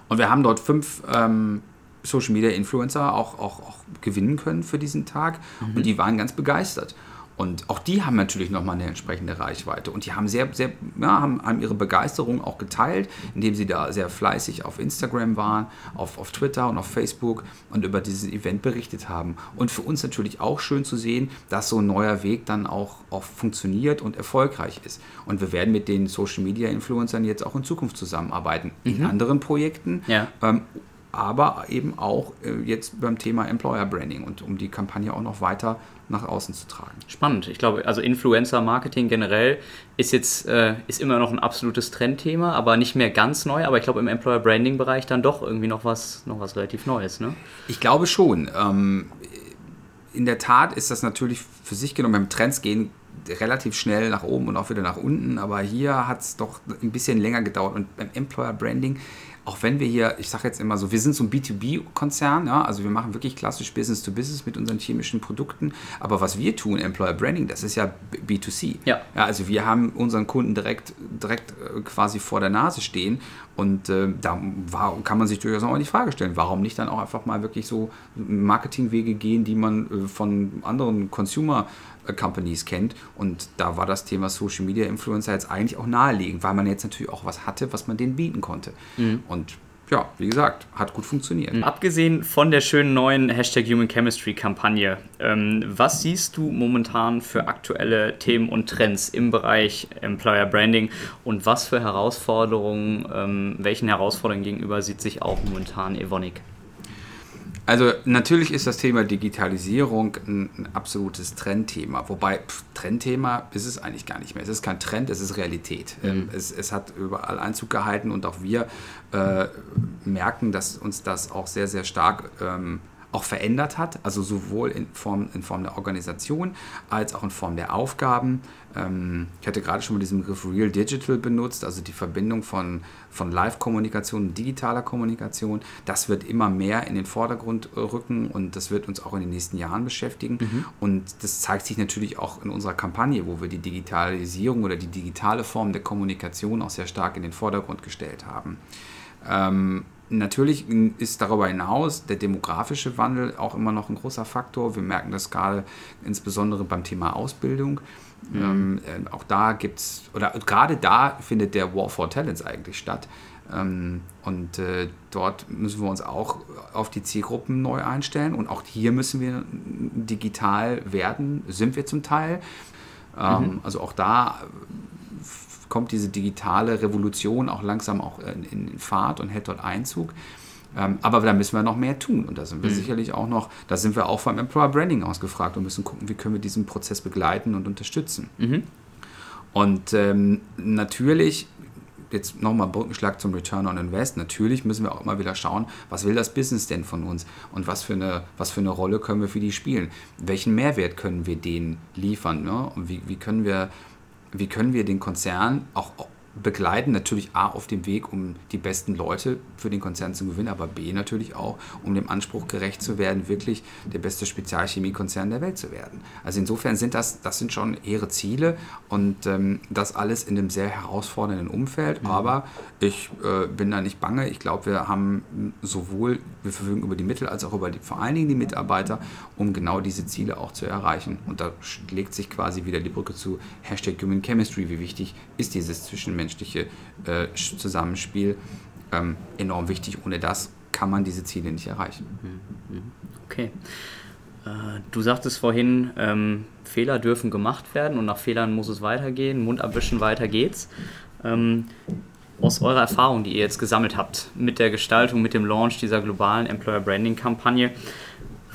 Und wir haben dort fünf ähm, Social Media Influencer auch, auch, auch gewinnen können für diesen Tag mhm. und die waren ganz begeistert. Und auch die haben natürlich nochmal eine entsprechende Reichweite. Und die haben sehr, sehr, ja, haben, haben ihre Begeisterung auch geteilt, indem sie da sehr fleißig auf Instagram waren, auf, auf Twitter und auf Facebook und über dieses Event berichtet haben. Und für uns natürlich auch schön zu sehen, dass so ein neuer Weg dann auch, auch funktioniert und erfolgreich ist. Und wir werden mit den Social Media Influencern jetzt auch in Zukunft zusammenarbeiten. Mhm. In anderen Projekten. Ja. Ähm, aber eben auch äh, jetzt beim Thema Employer Branding und um die Kampagne auch noch weiter nach außen zu tragen. Spannend. Ich glaube, also Influencer-Marketing generell ist jetzt äh, ist immer noch ein absolutes Trendthema, aber nicht mehr ganz neu. Aber ich glaube, im Employer Branding-Bereich dann doch irgendwie noch was, noch was relativ Neues. Ne? Ich glaube schon. Ähm, in der Tat ist das natürlich für sich genommen, beim Trends gehen relativ schnell nach oben und auch wieder nach unten, aber hier hat es doch ein bisschen länger gedauert. Und beim Employer Branding auch wenn wir hier, ich sage jetzt immer so, wir sind so ein B2B-Konzern, ja, also wir machen wirklich klassisch Business to Business mit unseren chemischen Produkten, aber was wir tun, Employer Branding, das ist ja B2C. Ja. ja also wir haben unseren Kunden direkt, direkt äh, quasi vor der Nase stehen und äh, da war, kann man sich durchaus auch die Frage stellen, warum nicht dann auch einfach mal wirklich so Marketingwege gehen, die man äh, von anderen Consumer Companies kennt. Und da war das Thema Social Media Influencer jetzt eigentlich auch naheliegend, weil man jetzt natürlich auch was hatte, was man denen bieten konnte. Mhm. Und ja, wie gesagt, hat gut funktioniert. Mhm. Abgesehen von der schönen neuen Hashtag Human Chemistry Kampagne, ähm, was siehst du momentan für aktuelle Themen und Trends im Bereich Employer Branding und was für Herausforderungen, ähm, welchen Herausforderungen gegenüber sieht sich auch momentan Evonik? Also natürlich ist das Thema Digitalisierung ein, ein absolutes Trendthema. Wobei pff, Trendthema ist es eigentlich gar nicht mehr. Es ist kein Trend, es ist Realität. Mhm. Ähm, es, es, hat überall Einzug gehalten und auch wir äh, merken, dass uns das auch sehr, sehr stark ähm, auch verändert hat, also sowohl in Form, in Form der Organisation als auch in Form der Aufgaben. Ähm, ich hatte gerade schon mal diesen Begriff Real Digital benutzt, also die Verbindung von, von Live-Kommunikation und digitaler Kommunikation. Das wird immer mehr in den Vordergrund äh, rücken und das wird uns auch in den nächsten Jahren beschäftigen. Mhm. Und das zeigt sich natürlich auch in unserer Kampagne, wo wir die Digitalisierung oder die digitale Form der Kommunikation auch sehr stark in den Vordergrund gestellt haben. Ähm, Natürlich ist darüber hinaus der demografische Wandel auch immer noch ein großer Faktor. Wir merken das gerade insbesondere beim Thema Ausbildung. Mhm. Ähm, äh, auch da gibt es, oder gerade da findet der War for Talents eigentlich statt. Ähm, und äh, dort müssen wir uns auch auf die Zielgruppen neu einstellen. Und auch hier müssen wir digital werden, sind wir zum Teil. Ähm, mhm. Also auch da kommt diese digitale Revolution auch langsam auch in, in Fahrt und hält dort Einzug. Ähm, aber da müssen wir noch mehr tun. Und da sind wir mhm. sicherlich auch noch, da sind wir auch vom Employer Branding ausgefragt und müssen gucken, wie können wir diesen Prozess begleiten und unterstützen. Mhm. Und ähm, natürlich jetzt nochmal Brückenschlag zum Return on Invest. Natürlich müssen wir auch immer wieder schauen, was will das Business denn von uns und was für eine, was für eine Rolle können wir für die spielen. Welchen Mehrwert können wir denen liefern? Ne? Und wie, wie, können wir, wie können wir den Konzern auch begleiten, natürlich A auf dem Weg, um die besten Leute für den Konzern zu gewinnen, aber B natürlich auch, um dem Anspruch gerecht zu werden, wirklich der beste Spezialchemiekonzern der Welt zu werden. Also insofern sind das, das sind schon ihre Ziele und ähm, das alles in einem sehr herausfordernden Umfeld, mhm. aber ich äh, bin da nicht bange. Ich glaube, wir haben sowohl, wir verfügen über die Mittel als auch über die, vor allen Dingen die Mitarbeiter, um genau diese Ziele auch zu erreichen. Und da schlägt sich quasi wieder die Brücke zu Hashtag Human Chemistry, wie wichtig ist dieses Zwischenmenschliche zwischenmenschliche äh, Zusammenspiel ähm, enorm wichtig. Ohne das kann man diese Ziele nicht erreichen. Mhm. Okay. Äh, du sagtest vorhin, ähm, Fehler dürfen gemacht werden und nach Fehlern muss es weitergehen. Mund abwischen, weiter geht's. Ähm, aus eurer Erfahrung, die ihr jetzt gesammelt habt mit der Gestaltung, mit dem Launch dieser globalen Employer Branding Kampagne,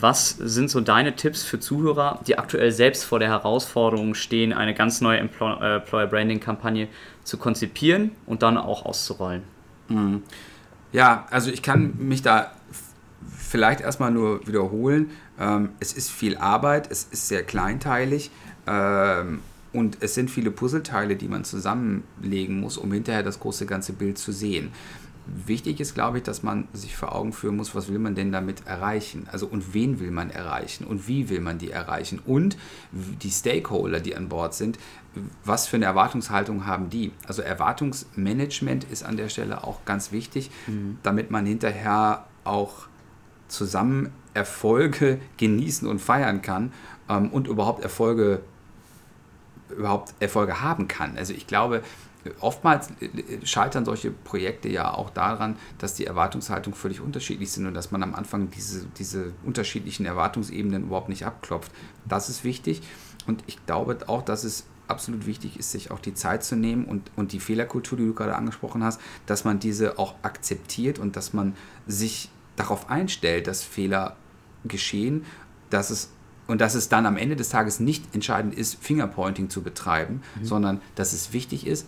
was sind so deine Tipps für Zuhörer, die aktuell selbst vor der Herausforderung stehen, eine ganz neue Employer Branding Kampagne zu konzipieren und dann auch auszurollen? Mhm. Ja, also ich kann mich da vielleicht erstmal nur wiederholen. Ähm, es ist viel Arbeit, es ist sehr kleinteilig ähm, und es sind viele Puzzleteile, die man zusammenlegen muss, um hinterher das große ganze Bild zu sehen. Wichtig ist, glaube ich, dass man sich vor Augen führen muss, was will man denn damit erreichen? Also und wen will man erreichen und wie will man die erreichen? Und die Stakeholder, die an Bord sind, was für eine Erwartungshaltung haben die? Also Erwartungsmanagement ist an der Stelle auch ganz wichtig, mhm. damit man hinterher auch zusammen Erfolge genießen und feiern kann ähm, und überhaupt Erfolge überhaupt Erfolge haben kann. Also ich glaube, oftmals scheitern solche Projekte ja auch daran, dass die Erwartungshaltung völlig unterschiedlich sind und dass man am Anfang diese, diese unterschiedlichen Erwartungsebenen überhaupt nicht abklopft. Das ist wichtig und ich glaube auch, dass es absolut wichtig ist, sich auch die Zeit zu nehmen und, und die Fehlerkultur, die du gerade angesprochen hast, dass man diese auch akzeptiert und dass man sich darauf einstellt, dass Fehler geschehen, dass es und dass es dann am Ende des Tages nicht entscheidend ist, Fingerpointing zu betreiben, mhm. sondern dass es wichtig ist,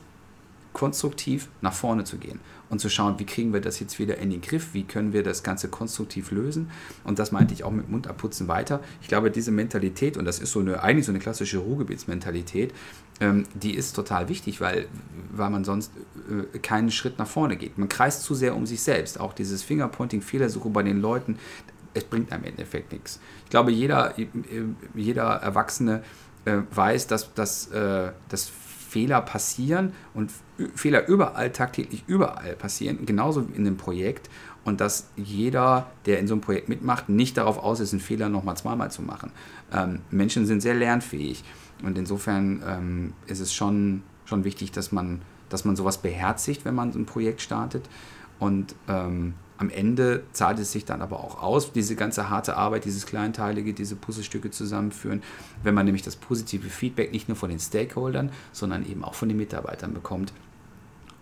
konstruktiv nach vorne zu gehen und zu schauen, wie kriegen wir das jetzt wieder in den Griff, wie können wir das Ganze konstruktiv lösen. Und das meinte ich auch mit Mund abputzen weiter. Ich glaube, diese Mentalität, und das ist so eine, eigentlich so eine klassische Ruhrgebietsmentalität, ähm, die ist total wichtig, weil, weil man sonst äh, keinen Schritt nach vorne geht. Man kreist zu sehr um sich selbst. Auch dieses Fingerpointing, Fehlersuche bei den Leuten, es bringt am Endeffekt nichts. Ich glaube, jeder, jeder Erwachsene äh, weiß, dass, dass, äh, Fehler passieren und Fehler überall, tagtäglich überall passieren, genauso wie in einem Projekt. Und dass jeder, der in so einem Projekt mitmacht, nicht darauf aus ist, einen Fehler nochmal zweimal zu machen. Ähm, Menschen sind sehr lernfähig. Und insofern ähm, ist es schon, schon wichtig, dass man, dass man sowas beherzigt, wenn man so ein Projekt startet. Und ähm, am Ende zahlt es sich dann aber auch aus, diese ganze harte Arbeit, dieses Kleinteilige, diese Puzzlestücke zusammenführen, wenn man nämlich das positive Feedback nicht nur von den Stakeholdern, sondern eben auch von den Mitarbeitern bekommt.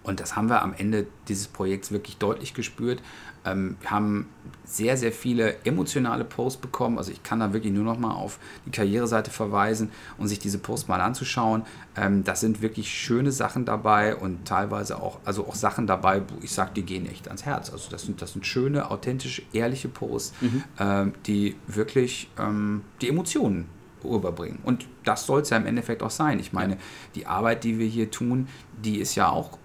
Und das haben wir am Ende dieses Projekts wirklich deutlich gespürt. Ähm, wir haben sehr, sehr viele emotionale Posts bekommen. Also ich kann da wirklich nur noch mal auf die Karriereseite verweisen und sich diese Posts mal anzuschauen. Ähm, das sind wirklich schöne Sachen dabei und teilweise auch, also auch Sachen dabei, wo ich sage, die gehen echt ans Herz. Also das sind, das sind schöne, authentische, ehrliche Posts, mhm. ähm, die wirklich ähm, die Emotionen rüberbringen. Und das soll es ja im Endeffekt auch sein. Ich meine, die Arbeit, die wir hier tun, die ist ja auch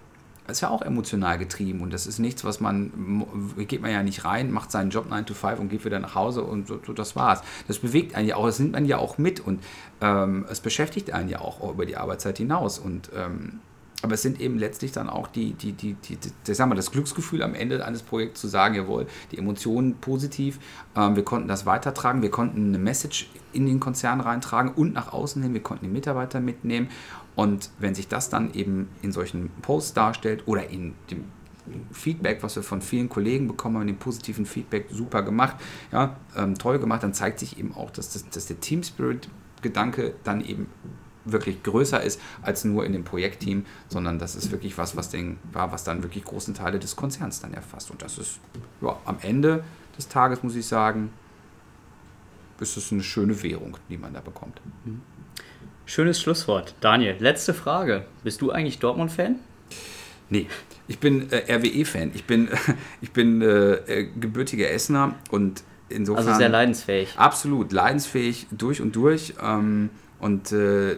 ist ja auch emotional getrieben und das ist nichts, was man, geht man ja nicht rein, macht seinen Job 9 to 5 und geht wieder nach Hause und so, so das war's. Das bewegt einen ja auch, das nimmt man ja auch mit und ähm, es beschäftigt einen ja auch über die Arbeitszeit hinaus und ähm, aber es sind eben letztlich dann auch die, die, die, die, die, sagen wir, das Glücksgefühl am Ende eines Projekts zu sagen, jawohl, die Emotionen positiv, ähm, wir konnten das weitertragen, wir konnten eine Message in den Konzern reintragen und nach außen hin, wir konnten die Mitarbeiter mitnehmen und wenn sich das dann eben in solchen Posts darstellt oder in dem Feedback, was wir von vielen Kollegen bekommen haben, den positiven Feedback super gemacht, ja, ähm, toll gemacht, dann zeigt sich eben auch, dass, das, dass der Team Spirit Gedanke dann eben wirklich größer ist als nur in dem Projektteam, sondern das ist wirklich was, was, den, was dann wirklich großen Teile des Konzerns dann erfasst. Und das ist ja, am Ende des Tages, muss ich sagen, ist es eine schöne Währung, die man da bekommt. Mhm. Schönes Schlusswort. Daniel, letzte Frage. Bist du eigentlich Dortmund-Fan? Nee, Ich bin äh, RWE-Fan. Ich bin, ich bin äh, gebürtiger Essener und insofern. Also sehr leidensfähig. Absolut, leidensfähig durch und durch. Ähm, und äh,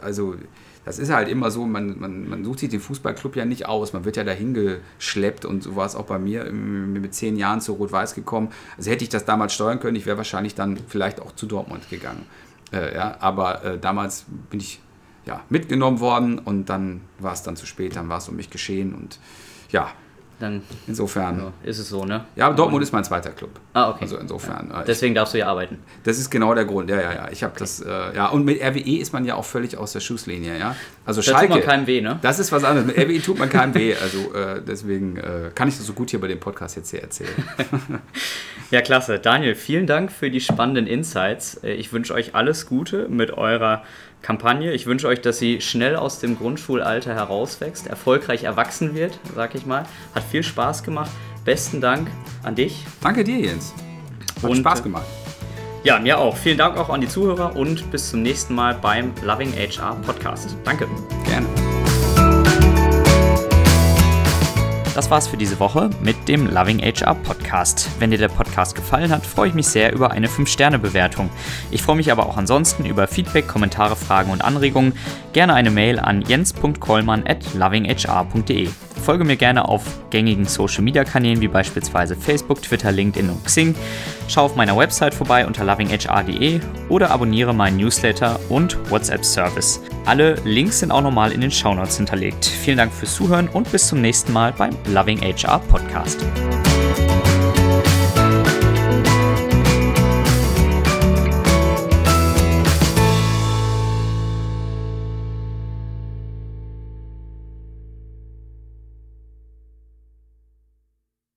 also das ist halt immer so, man, man, man sucht sich den Fußballclub ja nicht aus, man wird ja dahin geschleppt und so war es auch bei mir mit zehn Jahren zu Rot-Weiß gekommen. Also hätte ich das damals steuern können, ich wäre wahrscheinlich dann vielleicht auch zu Dortmund gegangen. Äh, ja, aber äh, damals bin ich ja, mitgenommen worden und dann war es dann zu spät, dann war es um mich geschehen und ja, dann insofern ja, ist es so, ne? Ja, Dortmund ist mein zweiter Club. Ah, okay. Also insofern. Ja. Äh, Deswegen darfst du ja arbeiten. Das ist genau der Grund. Ja, ja, ja. Ich habe okay. das. Äh, ja, und mit RWE ist man ja auch völlig aus der Schusslinie, ja. Also da Schalke. tut man keinem weh, ne? Das ist was anderes. Mit RWE tut man keinem weh. Also äh, deswegen äh, kann ich das so gut hier bei dem Podcast jetzt hier erzählen. ja, klasse. Daniel, vielen Dank für die spannenden Insights. Äh, ich wünsche euch alles Gute mit eurer Kampagne. Ich wünsche euch, dass sie schnell aus dem Grundschulalter herauswächst, erfolgreich erwachsen wird, sag ich mal. Hat viel Spaß gemacht. Besten Dank an dich. Danke dir, Jens. Hat und, Spaß gemacht. Ja, mir auch. Vielen Dank auch an die Zuhörer und bis zum nächsten Mal beim Loving HR Podcast. Danke. Gerne. Das war's für diese Woche mit dem Loving HR Podcast. Wenn dir der Podcast gefallen hat, freue ich mich sehr über eine 5-Sterne-Bewertung. Ich freue mich aber auch ansonsten über Feedback, Kommentare, Fragen und Anregungen. Gerne eine Mail an jens.kollmann at lovinghr.de. Folge mir gerne auf gängigen Social Media Kanälen wie beispielsweise Facebook, Twitter, LinkedIn und Xing. Schau auf meiner Website vorbei unter lovinghr.de oder abonniere meinen Newsletter und WhatsApp Service. Alle Links sind auch nochmal in den Shownotes hinterlegt. Vielen Dank fürs Zuhören und bis zum nächsten Mal beim Loving HR Podcast.